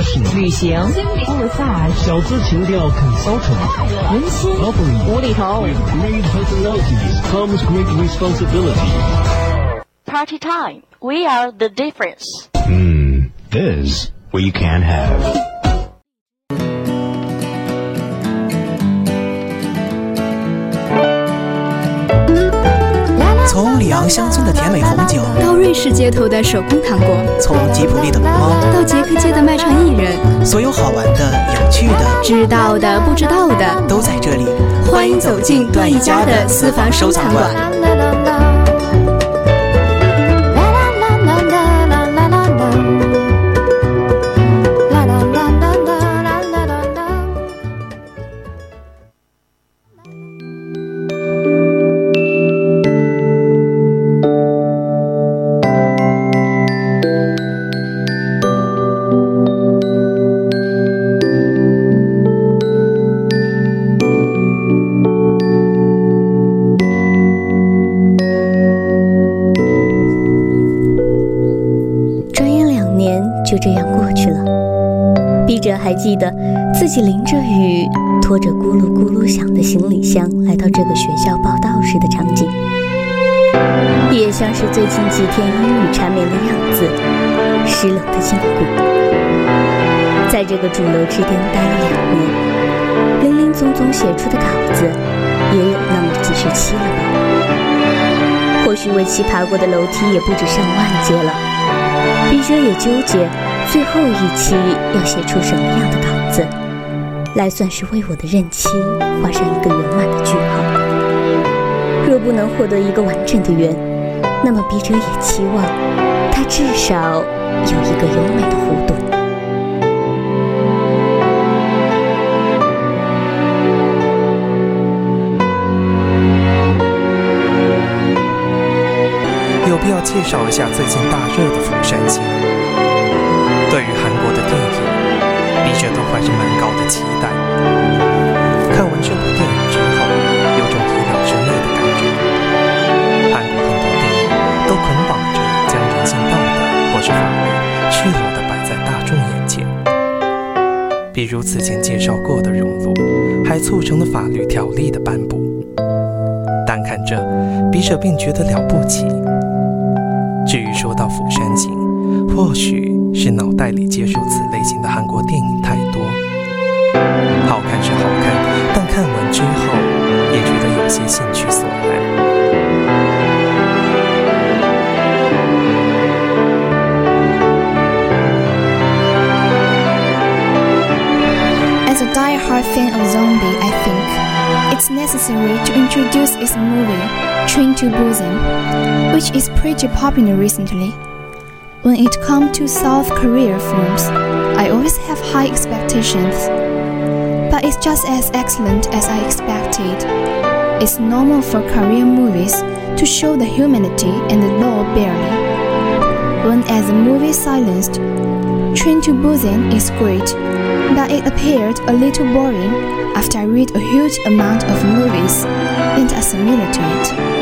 fashion 旅行 massage 小资情调 consultant 温馨 lovely 无厘头 With great personalities comes great responsibility. Party time. We are the difference. Hmm, this we can have. 从里昂乡村的甜美红酒，到瑞士街头的手工糖果，从吉普力的龙猫，到捷克街的卖唱艺人，所有好玩的、有趣的、知道的、不知道的，都在这里。欢迎走进段一家的私房收藏馆。还记得自己淋着雨，拖着咕噜咕噜响的行李箱来到这个学校报道时的场景，也像是最近几天阴雨缠绵的样子，湿冷的筋骨。在这个主楼之巅待了两年，林林总总写出的稿子也有那么几十期了吧？或许为其爬过的楼梯也不止上万阶了。笔者也纠结，最后一期要写出什么样的稿子，来算是为我的任期画上一个圆满的句号。若不能获得一个完整的圆，那么笔者也期望它至少有一个优美的弧度。有必要介绍一下最近大热的《釜山行》。着蛮高的期待。看完这部电影之后，有种意料之内的感觉。韩国很多电影都捆绑着将人性道德或是法律赤裸地摆在大众眼前，比如此前介绍过的《熔炉》，还促成了法律条例的颁布。单看这，笔者便觉得了不起。至于说到《釜山行》，或许是脑袋里接受此类型的韩国电影太多，好看是好看，但看完之后也觉得有些兴趣索然。As a die-hard fan of zombie, I think it's necessary to introduce its movie, Train to Busan, which is pretty popular recently. When it comes to South Korea films, I always have high expectations. But it's just as excellent as I expected. It's normal for Korean movies to show the humanity and the law barely. When as the movie silenced, Train to Busan is great, but it appeared a little boring after I read a huge amount of movies and assimilate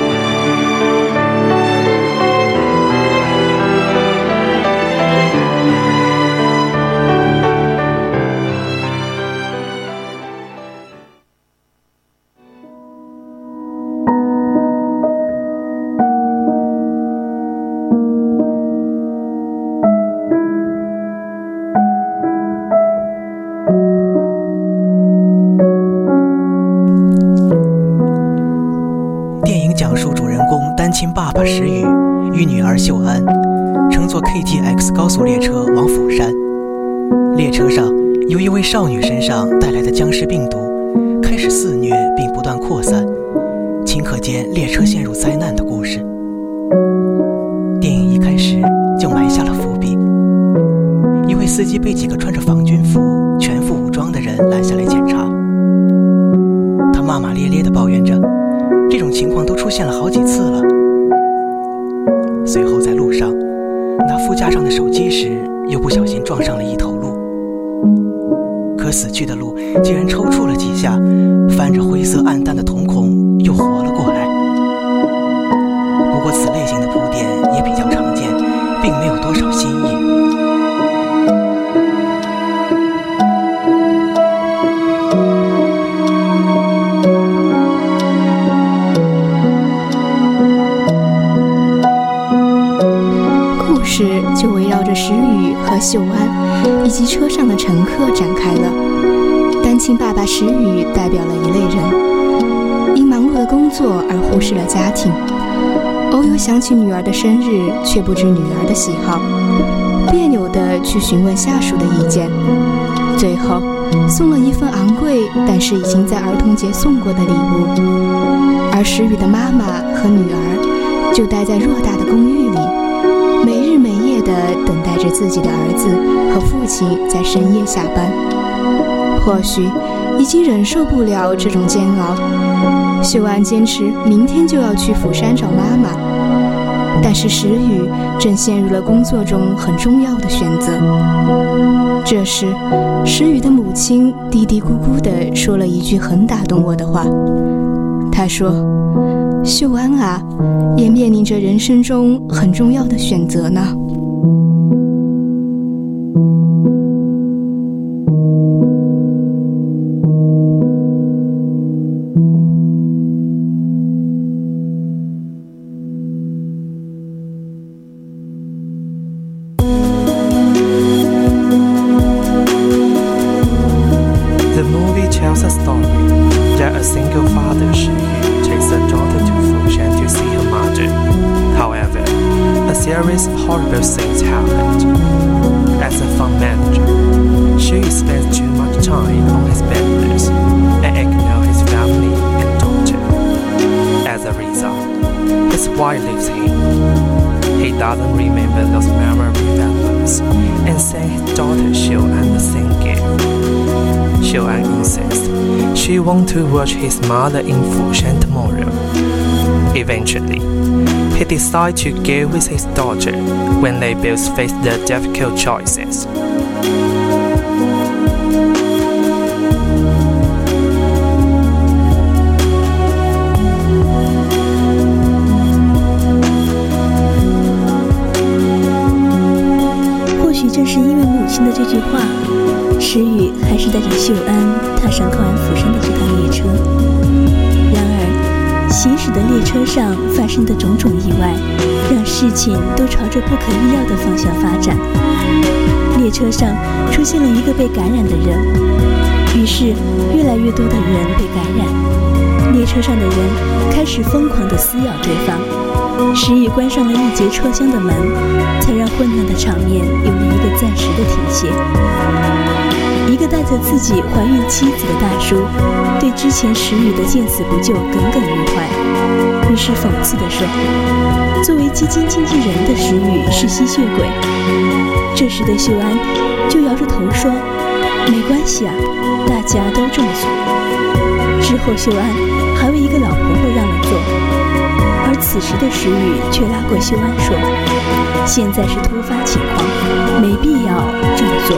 GTX 高速列车往釜山。列车上有一位少女身上带来的僵尸病毒开始肆虐并不断扩散，顷刻间列车陷入灾难的故事。电影一开始就埋下了伏笔。一位司机被几个穿着防军服、全副武装的人拦下来检查，他骂骂咧咧地抱怨着，这种情况都出现了好几次了。副驾上的手机时，又不小心撞上了一头鹿，可死去的鹿竟然抽搐了几下，泛着灰色暗淡的瞳石宇代表了一类人，因忙碌的工作而忽视了家庭，偶有想起女儿的生日，却不知女儿的喜好，别扭地去询问下属的意见，最后送了一份昂贵但是已经在儿童节送过的礼物，而石宇的妈妈和女儿就待在偌大的公寓里。没日没夜地等待着自己的儿子和父亲在深夜下班，或许已经忍受不了这种煎熬。秀安坚持明天就要去釜山找妈妈，但是石宇正陷入了工作中很重要的选择。这时，石宇的母亲嘀嘀咕咕地说了一句很打动我的话，她说。秀安啊，也面临着人生中很重要的选择呢。tells a story that a single father Shi takes a daughter to Fujian to see her mother. However, a series of horrible things happened. As a fund manager, she spends too much time on his business and ignores his family and daughter. As a result, his wife leaves him. He doesn't remember those memorable moments and says his daughter she'll understand watch his mother in Fushan tomorrow. Eventually, he decides to go with his daughter when they both face the difficult choices. 或许正是因为母亲的这句话， 石宇还是带着秀安踏上靠岸釜山的这趟列车。然而，行驶的列车上发生的种种意外，让事情都朝着不可预料的方向发展。列车上出现了一个被感染的人，于是越来越多的人被感染。列车上的人开始疯狂地撕咬对方。石宇关上了一节车厢的门，才让混乱的场面有了一个暂时的停歇。一个带着自己怀孕妻子的大叔，对之前石宇的见死不救耿耿于怀，于是讽刺地说：“作为基金经纪人的石宇是吸血鬼。”这时的秀安就摇着头说：“没关系啊，大家都这么做。”之后秀安还为一个老婆婆让了座，而此时的石宇却拉过秀安说：“现在是突发情况，没必要这么做。”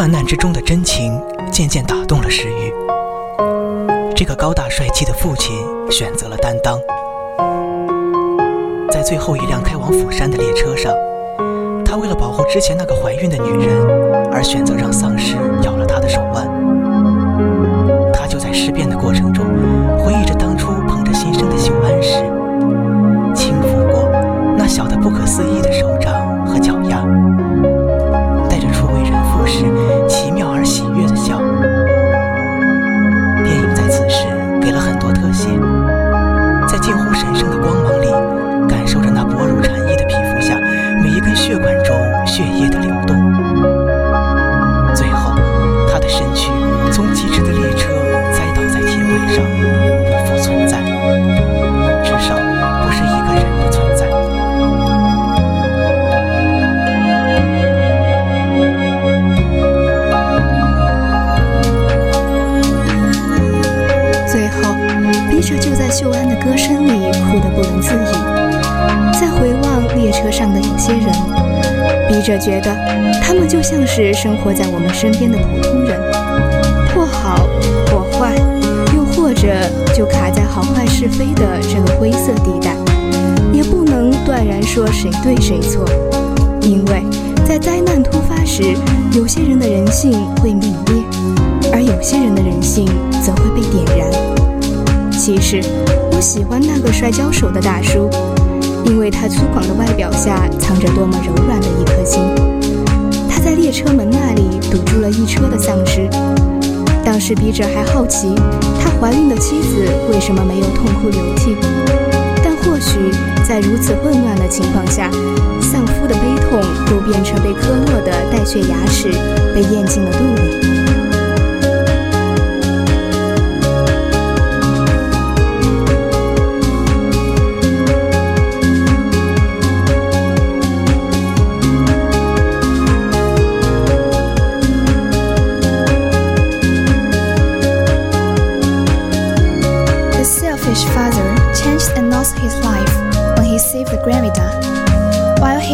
患难之中的真情，渐渐打动了石玉。这个高大帅气的父亲选择了担当，在最后一辆开往釜山的列车上，他为了保护之前那个怀孕的女人，而选择让丧尸咬了他的手腕。他就在尸变的过程在回望列车上的有些人，笔者觉得他们就像是生活在我们身边的普通人，或好或坏，又或者就卡在好坏是非的这个灰色地带，也不能断然说谁对谁错，因为在灾难突发时，有些人的人性会泯灭，而有些人的人性则会被点燃。其实。我喜欢那个摔跤手的大叔，因为他粗犷的外表下藏着多么柔软的一颗心。他在列车门那里堵住了一车的丧尸。当时笔者还好奇，他怀孕的妻子为什么没有痛哭流涕。但或许在如此混乱的情况下，丧夫的悲痛都变成被磕落的带血牙齿，被咽进了肚里。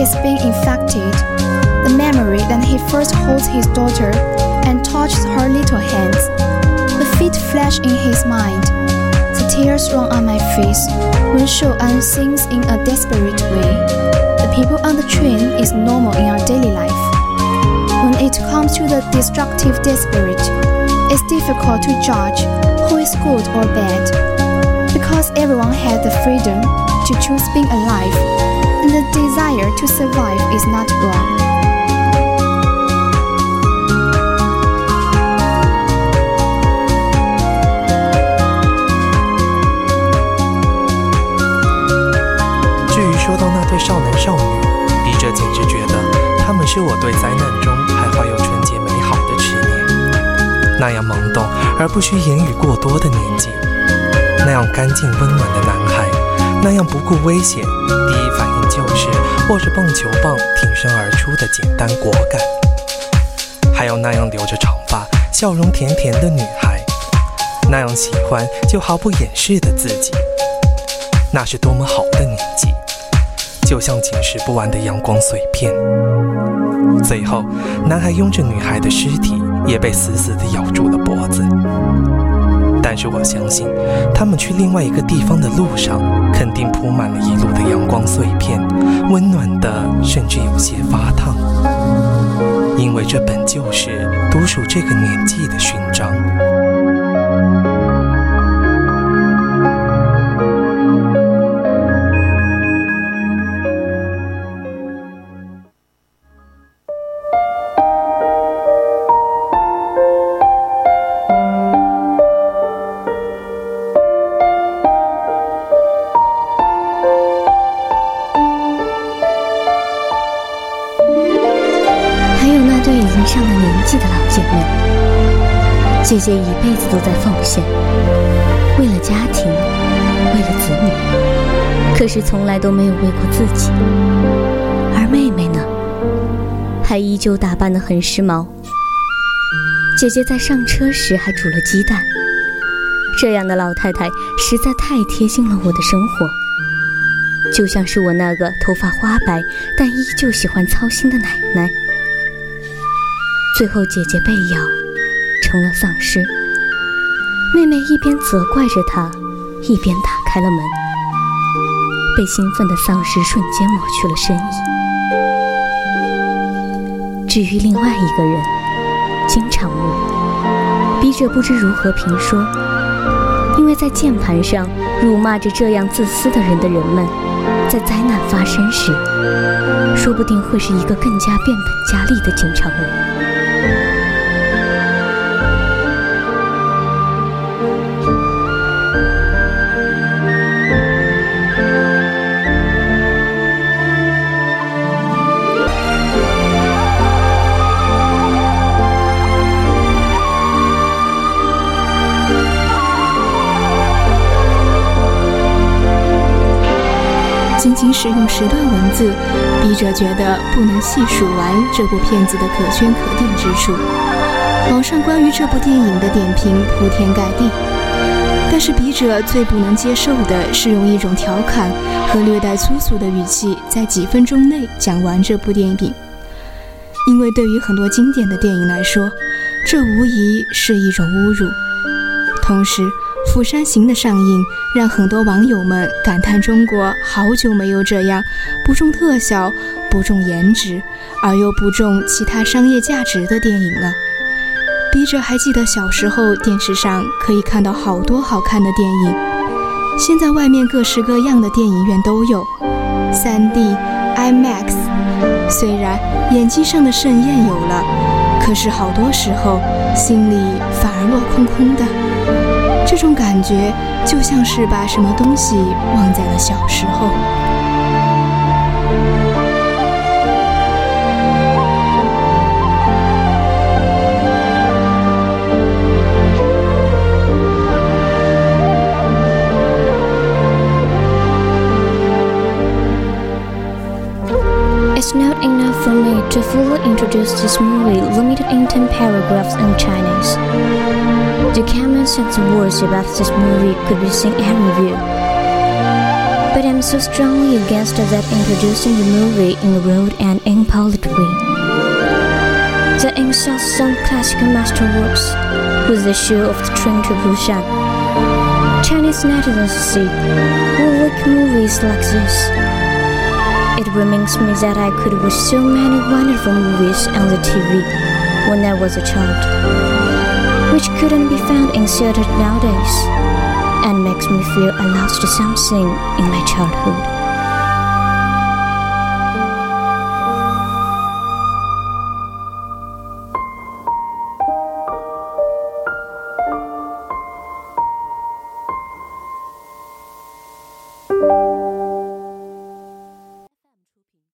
He's being infected, the memory that he first holds his daughter and touches her little hands, the feet flash in his mind. The tears run on my face when Shouan sings in a desperate way. The people on the train is normal in our daily life. When it comes to the destructive desperate, it's difficult to judge who is good or bad, because everyone has the freedom to choose being alive the desire to survive is not wrong. 至于说到那对少男少女，笔者简直觉得他们是我对灾难中还怀有纯洁美好的执念，那样懵懂而不需言语过多的年纪，那样干净温暖的男孩，那样不顾危险，第一反应。就是握着棒球棒挺身而出的简单果敢，还有那样留着长发、笑容甜甜的女孩，那样喜欢就毫不掩饰的自己，那是多么好的年纪，就像捡拾不完的阳光碎片。最后，男孩拥着女孩的尸体，也被死死地咬住了脖子。但是我相信，他们去另外一个地方的路上，肯定铺满了一路的阳光碎片，温暖的，甚至有些发烫，因为这本就是独属这个年纪的勋章。上了年纪的老姐妹姐姐一辈子都在奉献，为了家庭，为了子女，可是从来都没有为过自己。而妹妹呢，还依旧打扮得很时髦。姐姐在上车时还煮了鸡蛋，这样的老太太实在太贴近了我的生活，就像是我那个头发花白但依旧喜欢操心的奶奶。最后，姐姐被咬。成了丧尸，妹妹一边责怪着他，一边打开了门。被兴奋的丧尸瞬间抹去了身影。至于另外一个人，金常务，笔者不知如何评说，因为在键盘上辱骂着这样自私的人的人们，在灾难发生时，说不定会是一个更加变本加厉的金常务。仅仅使用十段文字，笔者觉得不能细数完这部片子的可圈可点之处。网上关于这部电影的点评铺天盖地，但是笔者最不能接受的是用一种调侃和略带粗俗的语气，在几分钟内讲完这部电影。因为对于很多经典的电影来说，这无疑是一种侮辱。同时，《釜山行》的上映让很多网友们感叹：中国好久没有这样不重特效、不重颜值，而又不重其他商业价值的电影了。笔者还记得小时候电视上可以看到好多好看的电影，现在外面各式各样的电影院都有，3D、IMAX。虽然眼睛上的盛宴有了，可是好多时候心里反而落空空的。这种感觉就像是把什么东西忘在了小时候。It's not enough for me to fully introduce this movie limited in 10 paragraphs in Chinese. The comments and the words about this movie could be seen everywhere. But I'm so strongly against that introducing the movie in a rude and impolite way. That insults some classical masterworks with the show of the train to Busan. Chinese netizens say, we like movies like this. It reminds me that I could watch so many wonderful movies on the TV when I was a child, which couldn't be found in theaters nowadays, and makes me feel I lost something in my childhood.